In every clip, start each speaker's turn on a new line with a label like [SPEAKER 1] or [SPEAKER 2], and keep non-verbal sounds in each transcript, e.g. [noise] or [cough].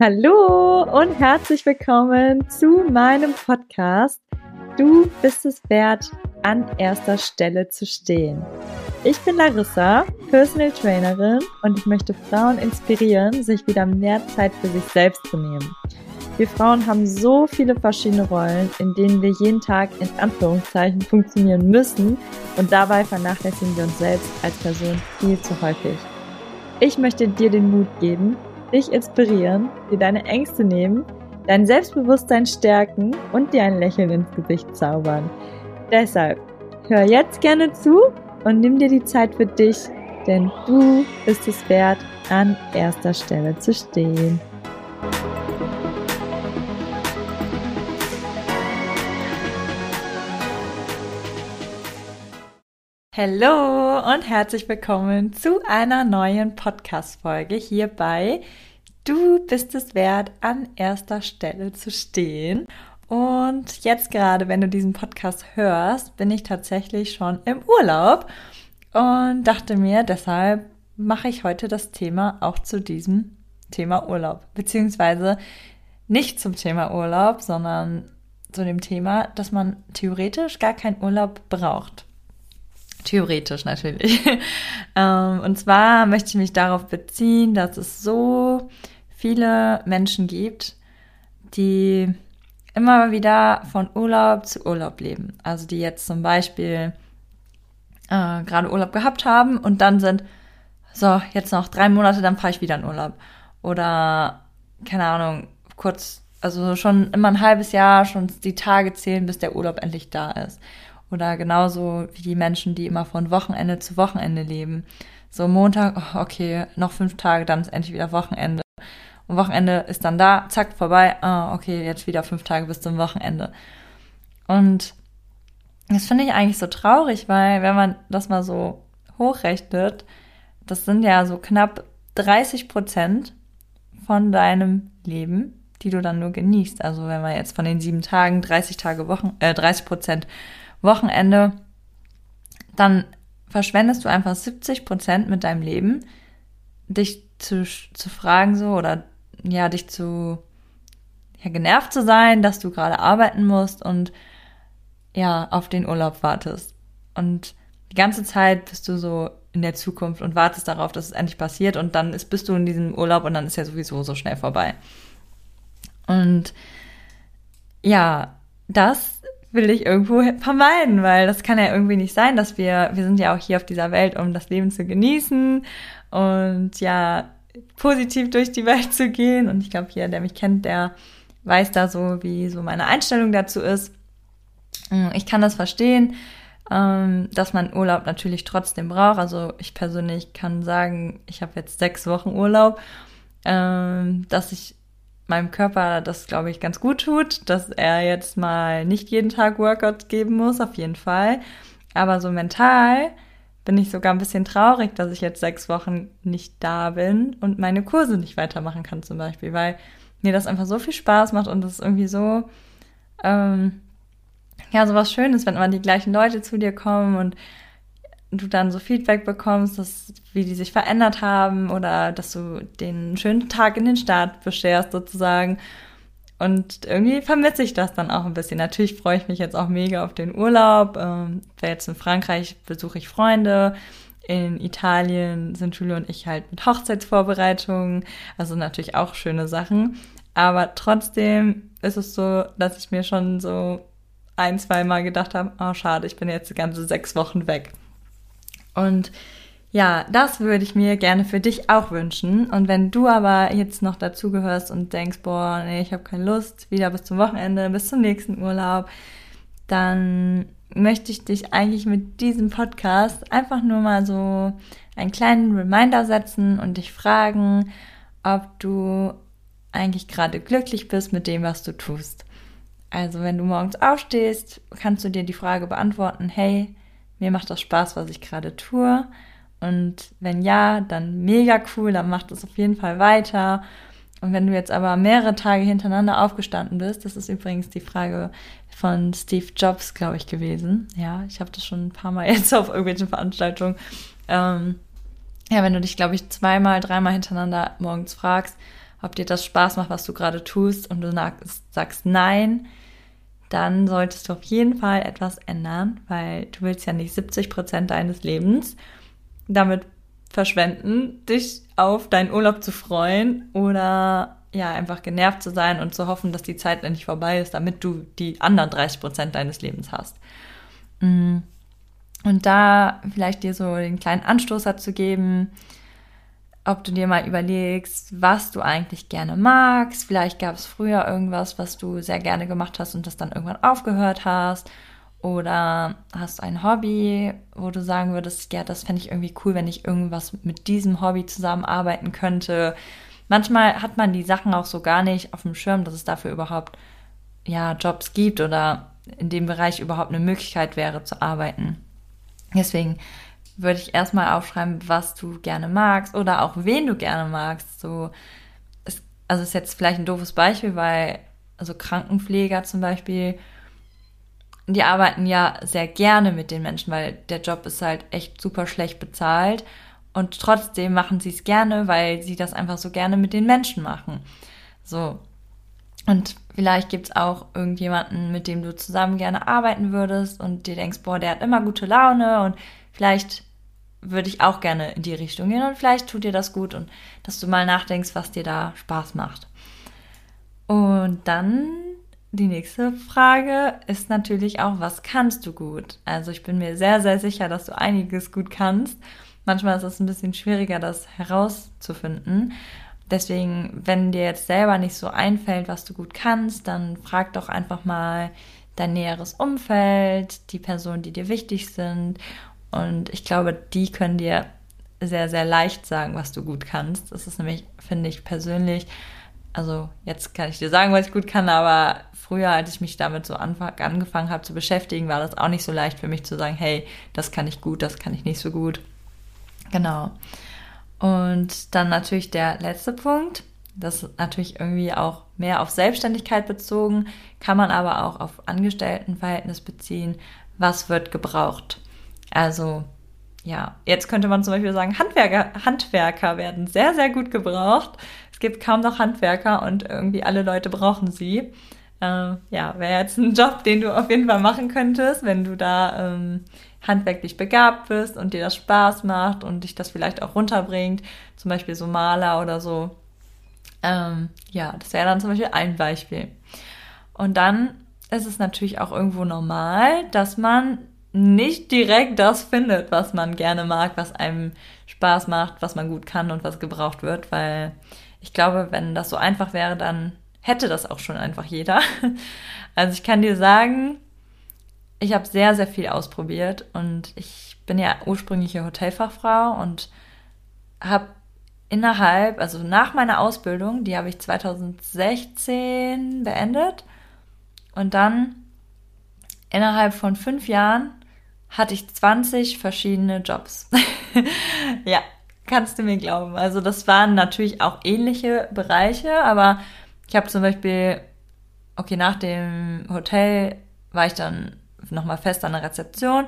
[SPEAKER 1] Hallo und herzlich willkommen zu meinem Podcast. Du bist es wert, an erster Stelle zu stehen. Ich bin Larissa, Personal Trainerin und ich möchte Frauen inspirieren, sich wieder mehr Zeit für sich selbst zu nehmen. Wir Frauen haben so viele verschiedene Rollen, in denen wir jeden Tag in Anführungszeichen funktionieren müssen und dabei vernachlässigen wir uns selbst als Person viel zu häufig. Ich möchte dir den Mut geben, dich inspirieren, dir deine Ängste nehmen, dein Selbstbewusstsein stärken und dir ein Lächeln ins Gesicht zaubern. Deshalb hör jetzt gerne zu und nimm dir die Zeit für dich, denn du bist es wert, an erster Stelle zu stehen. Hallo und herzlich willkommen zu einer neuen Podcast-Folge hier bei Du bist es wert, an erster Stelle zu stehen. Und jetzt gerade, wenn du diesen Podcast hörst, bin ich tatsächlich schon im Urlaub und dachte mir, deshalb mache ich heute das Thema auch zu diesem Thema Urlaub. Beziehungsweise nicht zum Thema Urlaub, sondern zu dem Thema, dass man theoretisch gar keinen Urlaub braucht. Theoretisch natürlich. [laughs] Ähm, und zwar möchte ich mich darauf beziehen, dass es so viele Menschen gibt, die immer wieder von Urlaub zu Urlaub leben. Also die jetzt zum Beispiel äh, gerade Urlaub gehabt haben und dann sind, so, jetzt noch drei Monate, dann fahre ich wieder in Urlaub. Oder, keine Ahnung, kurz, also schon immer ein halbes Jahr, schon die Tage zählen, bis der Urlaub endlich da ist. Oder genauso wie die Menschen, die immer von Wochenende zu Wochenende leben. So Montag, oh, okay, noch fünf Tage, dann ist endlich wieder Wochenende. Und Wochenende ist dann da, zack, vorbei, ah, okay, jetzt wieder fünf Tage bis zum Wochenende. Und das finde ich eigentlich so traurig, weil wenn man das mal so hochrechnet, das sind ja so knapp 30 Prozent von deinem Leben, die du dann nur genießt. Also wenn man jetzt von den sieben Tagen 30 Tage Wochen, äh, 30 Prozent Wochenende, dann verschwendest du einfach 70 Prozent mit deinem Leben, dich zu, zu fragen so oder ja, dich zu ja, genervt zu sein, dass du gerade arbeiten musst und ja, auf den Urlaub wartest. Und die ganze Zeit bist du so in der Zukunft und wartest darauf, dass es endlich passiert und dann ist, bist du in diesem Urlaub und dann ist ja sowieso so schnell vorbei. Und ja, das will ich irgendwo vermeiden, weil das kann ja irgendwie nicht sein, dass wir, wir sind ja auch hier auf dieser Welt, um das Leben zu genießen und ja, positiv durch die Welt zu gehen. Und ich glaube, jeder, der mich kennt, der weiß da so, wie so meine Einstellung dazu ist. Mm, ich kann das verstehen, ähm, dass man Urlaub natürlich trotzdem braucht. Also ich persönlich kann sagen, ich habe jetzt sechs Wochen Urlaub, ähm, dass ich meinem Körper das, glaube ich, ganz gut tut, dass er jetzt mal nicht jeden Tag Workout geben muss, auf jeden Fall. Aber so mental bin ich sogar ein bisschen traurig, dass ich jetzt sechs Wochen nicht da bin und meine Kurse nicht weitermachen kann zum Beispiel, weil mir das einfach so viel Spaß macht und es ist irgendwie so, ähm, ja, so was Schönes, wenn immer die gleichen Leute zu dir kommen und du dann so Feedback bekommst, dass, wie die sich verändert haben oder dass du den schönen Tag in den Start bescherst sozusagen. Und irgendwie vermisse ich das dann auch ein bisschen. Natürlich freue ich mich jetzt auch mega auf den Urlaub. Ähm, jetzt in Frankreich besuche ich Freunde. In Italien sind Julia und ich halt mit Hochzeitsvorbereitungen. Also natürlich auch schöne Sachen. Aber trotzdem ist es so, dass ich mir schon so ein, zwei Mal gedacht habe, oh schade, ich bin jetzt die ganze sechs Wochen weg. Und ja, das würde ich mir gerne für dich auch wünschen. Und wenn du aber jetzt noch dazugehörst und denkst, boah, nee, ich habe keine Lust, wieder bis zum Wochenende, bis zum nächsten Urlaub, dann möchte ich dich eigentlich mit diesem Podcast einfach nur mal so einen kleinen Reminder setzen und dich fragen, ob du eigentlich gerade glücklich bist mit dem, was du tust. Also wenn du morgens aufstehst, kannst du dir die Frage beantworten, hey, mir macht das Spaß, was ich gerade tue. Und wenn ja, dann mega cool, dann macht es auf jeden Fall weiter. Und wenn du jetzt aber mehrere Tage hintereinander aufgestanden bist, das ist übrigens die Frage von Steve Jobs, glaube ich, gewesen. Ja, ich habe das schon ein paar Mal [laughs] jetzt auf irgendwelchen Veranstaltungen. Ähm, ja, wenn du dich, glaube ich, zweimal, dreimal hintereinander morgens fragst, ob dir das Spaß macht, was du gerade tust und du sagst nein, dann solltest du auf jeden Fall etwas ändern, weil du willst ja nicht 70 Prozent deines Lebens damit verschwenden, dich auf deinen Urlaub zu freuen oder ja, einfach genervt zu sein und zu hoffen, dass die Zeit endlich vorbei ist, damit du die anderen 30 Prozent deines Lebens hast. Mm. Und da vielleicht dir so den kleinen Anstoßer zu geben, ob du dir mal überlegst, was du eigentlich gerne magst. Vielleicht gab es früher irgendwas, was du sehr gerne gemacht hast und das dann irgendwann aufgehört hast. Oder hast ein Hobby, wo du sagen würdest, ja, das fände ich irgendwie cool, wenn ich irgendwas mit diesem Hobby zusammenarbeiten könnte. Manchmal hat man die Sachen auch so gar nicht auf dem Schirm, dass es dafür überhaupt ja, Jobs gibt oder in dem Bereich überhaupt eine Möglichkeit wäre zu arbeiten. Deswegen würde ich erstmal aufschreiben, was du gerne magst oder auch wen du gerne magst. So, es, also ist jetzt vielleicht ein doofes Beispiel, weil also Krankenpfleger zum Beispiel, die arbeiten ja sehr gerne mit den Menschen, weil der Job ist halt echt super schlecht bezahlt und trotzdem machen sie es gerne, weil sie das einfach so gerne mit den Menschen machen. So. Und vielleicht gibt es auch irgendjemanden, mit dem du zusammen gerne arbeiten würdest und dir denkst, boah, der hat immer gute Laune und vielleicht würde ich auch gerne in die Richtung gehen und vielleicht tut dir das gut und dass du mal nachdenkst, was dir da Spaß macht. Und dann die nächste Frage ist natürlich auch, was kannst du gut? Also ich bin mir sehr, sehr sicher, dass du einiges gut kannst. Manchmal ist es ein bisschen schwieriger, das herauszufinden. Deswegen, wenn dir jetzt selber nicht so einfällt, was du gut kannst, dann frag doch einfach mal dein näheres Umfeld, die Personen, die dir wichtig sind und ich glaube, die können dir sehr, sehr leicht sagen, was du gut kannst. Das ist nämlich, finde ich persönlich, also jetzt kann ich dir sagen, was ich gut kann, aber früher, als ich mich damit so angefangen habe zu beschäftigen, war das auch nicht so leicht für mich zu sagen, hey, das kann ich gut, das kann ich nicht so gut. Genau. Und dann natürlich der letzte Punkt, das ist natürlich irgendwie auch mehr auf Selbstständigkeit bezogen, kann man aber auch auf Angestelltenverhältnis beziehen. Was wird gebraucht? Also ja, jetzt könnte man zum Beispiel sagen, Handwerker, Handwerker werden sehr, sehr gut gebraucht. Es gibt kaum noch Handwerker und irgendwie alle Leute brauchen sie. Äh, ja, wäre jetzt ein Job, den du auf jeden Fall machen könntest, wenn du da ähm, handwerklich begabt bist und dir das Spaß macht und dich das vielleicht auch runterbringt, zum Beispiel so Maler oder so. Ähm, ja, das wäre dann zum Beispiel ein Beispiel. Und dann ist es natürlich auch irgendwo normal, dass man nicht direkt das findet, was man gerne mag, was einem Spaß macht, was man gut kann und was gebraucht wird, weil ich glaube, wenn das so einfach wäre, dann hätte das auch schon einfach jeder. [laughs] Also ich kann dir sagen, ich habe sehr, sehr viel ausprobiert und ich bin ja ursprüngliche Hotelfachfrau und habe innerhalb, also nach meiner Ausbildung, die habe ich 2016 beendet und dann innerhalb von fünf Jahren hatte ich 20 verschiedene Jobs. [laughs] ja, kannst du mir glauben. Also das waren natürlich auch ähnliche Bereiche, aber ich habe zum Beispiel, okay, nach dem Hotel war ich dann nochmal fest an der Rezeption.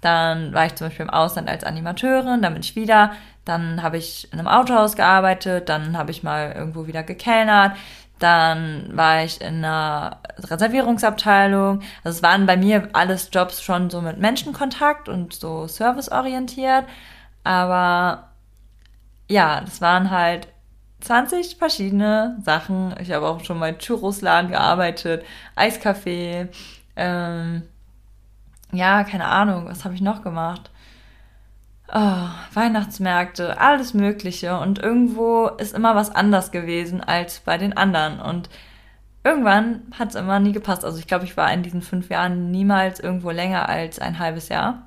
[SPEAKER 1] Dann war ich zum Beispiel im Ausland als Animateurin, dann bin ich wieder. Dann habe ich in einem Autohaus gearbeitet, dann habe ich mal irgendwo wieder gekellnert, dann war ich in einer Reservierungsabteilung. Also es waren bei mir alles Jobs schon so mit Menschenkontakt und so serviceorientiert. Aber ja, das waren halt 20 verschiedene Sachen. Ich habe auch schon mal Churrosladen gearbeitet, Eiskaffee, ähm, ja, keine Ahnung, was habe ich noch gemacht? Oh, Weihnachtsmärkte, alles Mögliche. Und irgendwo ist immer was anders gewesen als bei den anderen. Und irgendwann hat es immer nie gepasst. Also ich glaube, ich war in diesen fünf Jahren niemals irgendwo länger als ein halbes Jahr,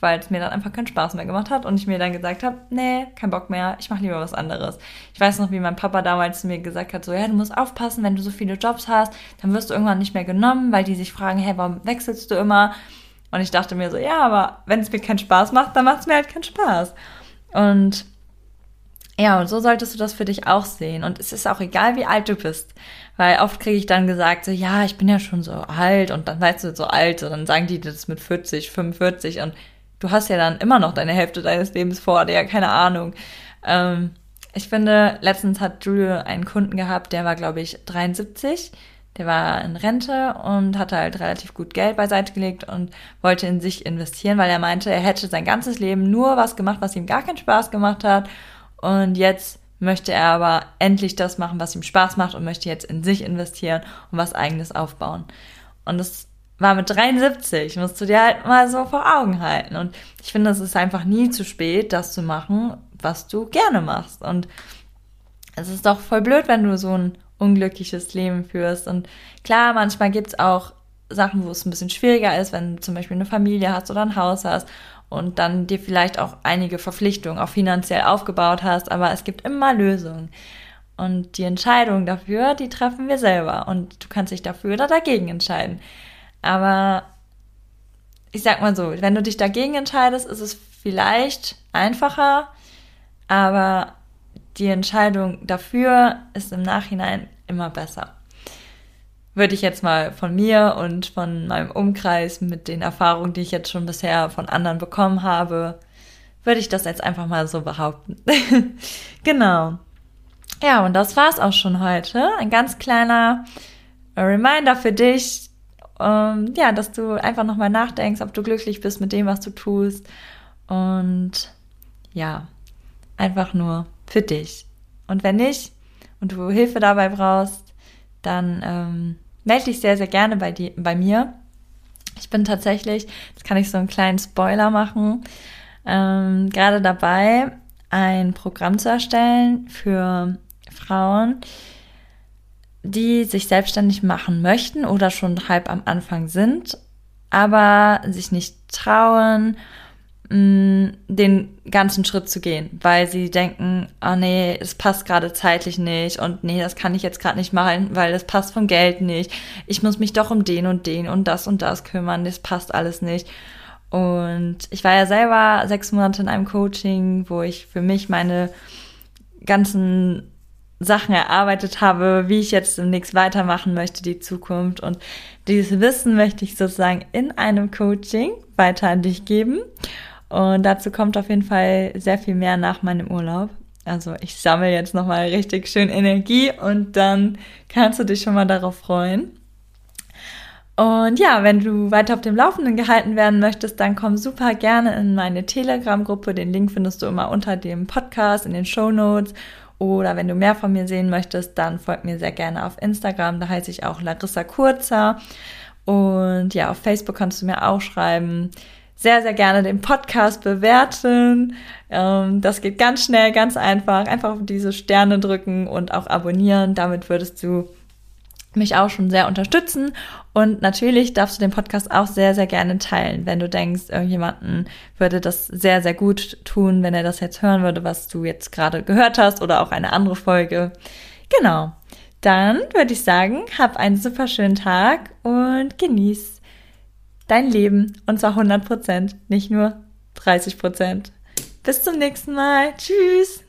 [SPEAKER 1] weil es mir dann einfach keinen Spaß mehr gemacht hat und ich mir dann gesagt habe, nee, kein Bock mehr, ich mache lieber was anderes. Ich weiß noch, wie mein Papa damals mir gesagt hat, so, ja, du musst aufpassen, wenn du so viele Jobs hast, dann wirst du irgendwann nicht mehr genommen, weil die sich fragen, hey, warum wechselst du immer? Und ich dachte mir so, ja, aber wenn es mir keinen Spaß macht, dann macht es mir halt keinen Spaß. Und ja, und so solltest du das für dich auch sehen. Und es ist auch egal, wie alt du bist. Weil oft kriege ich dann gesagt, so, ja, ich bin ja schon so alt und dann weißt du so alt und dann sagen die das mit 40, 45 und du hast ja dann immer noch deine Hälfte deines Lebens vor dir, keine Ahnung. Ähm, ich finde, letztens hat Julio einen Kunden gehabt, der war, glaube ich, 73. Der war in Rente und hatte halt relativ gut Geld beiseite gelegt und wollte in sich investieren, weil er meinte, er hätte sein ganzes Leben nur was gemacht, was ihm gar keinen Spaß gemacht hat. Und jetzt möchte er aber endlich das machen, was ihm Spaß macht und möchte jetzt in sich investieren und was eigenes aufbauen. Und das war mit 73, musst du dir halt mal so vor Augen halten. Und ich finde, es ist einfach nie zu spät, das zu machen, was du gerne machst. Und es ist doch voll blöd, wenn du so ein unglückliches Leben führst. Und klar, manchmal gibt's auch Sachen, wo es ein bisschen schwieriger ist, wenn du zum Beispiel eine Familie hast oder ein Haus hast und dann dir vielleicht auch einige Verpflichtungen auch finanziell aufgebaut hast, aber es gibt immer Lösungen. Und die Entscheidung dafür, die treffen wir selber. Und du kannst dich dafür oder dagegen entscheiden. Aber ich sag mal so, wenn du dich dagegen entscheidest, ist es vielleicht einfacher, aber die Entscheidung dafür ist im Nachhinein immer besser. Würde ich jetzt mal von mir und von meinem Umkreis mit den Erfahrungen, die ich jetzt schon bisher von anderen bekommen habe, würde ich das jetzt einfach mal so behaupten. [laughs] genau. Ja, und das war's auch schon heute. Ein ganz kleiner Reminder für dich, ähm, ja, dass du einfach nochmal nachdenkst, ob du glücklich bist mit dem, was du tust. Und ja, einfach nur für dich. Und wenn nicht und du Hilfe dabei brauchst, dann ähm, melde dich sehr, sehr gerne bei, die, bei mir. Ich bin tatsächlich, jetzt kann ich so einen kleinen Spoiler machen, ähm, gerade dabei, ein Programm zu erstellen für Frauen, die sich selbstständig machen möchten oder schon halb am Anfang sind, aber sich nicht trauen mh, den ganzen Schritt zu gehen, weil sie denken, oh nee, es passt gerade zeitlich nicht und nee, das kann ich jetzt gerade nicht machen, weil es passt vom Geld nicht. Ich muss mich doch um den und den und das und das kümmern, das passt alles nicht. Und ich war ja selber sechs Monate in einem Coaching, wo ich für mich meine ganzen Sachen erarbeitet habe, wie ich jetzt demnächst weitermachen möchte, die Zukunft. Und dieses Wissen möchte ich sozusagen in einem Coaching weiter an dich geben. Und dazu kommt auf jeden Fall sehr viel mehr nach meinem Urlaub. Also ich sammle jetzt nochmal richtig schön Energie und dann kannst du dich schon mal darauf freuen. Und ja, wenn du weiter auf dem Laufenden gehalten werden möchtest, dann komm super gerne in meine Telegram-Gruppe. Den Link findest du immer unter dem Podcast in den Show Notes. Oder wenn du mehr von mir sehen möchtest, dann folg mir sehr gerne auf Instagram. Da heiße ich auch Larissa Kurzer. Und ja, auf Facebook kannst du mir auch schreiben sehr, sehr gerne den Podcast bewerten. Ähm, das geht ganz schnell, ganz einfach. Einfach auf diese Sterne drücken und auch abonnieren. Damit würdest du mich auch schon sehr unterstützen. Und natürlich darfst du den Podcast auch sehr, sehr gerne teilen, wenn du denkst, irgendjemanden würde das sehr, sehr gut tun, wenn er das jetzt hören würde, was du jetzt gerade gehört hast oder auch eine andere Folge. Genau. Dann würde ich sagen, hab einen super schönen Tag und genieß dein Leben und zwar 100 Prozent, nicht nur 30 Prozent. Bis zum nächsten Mal. Tschüss.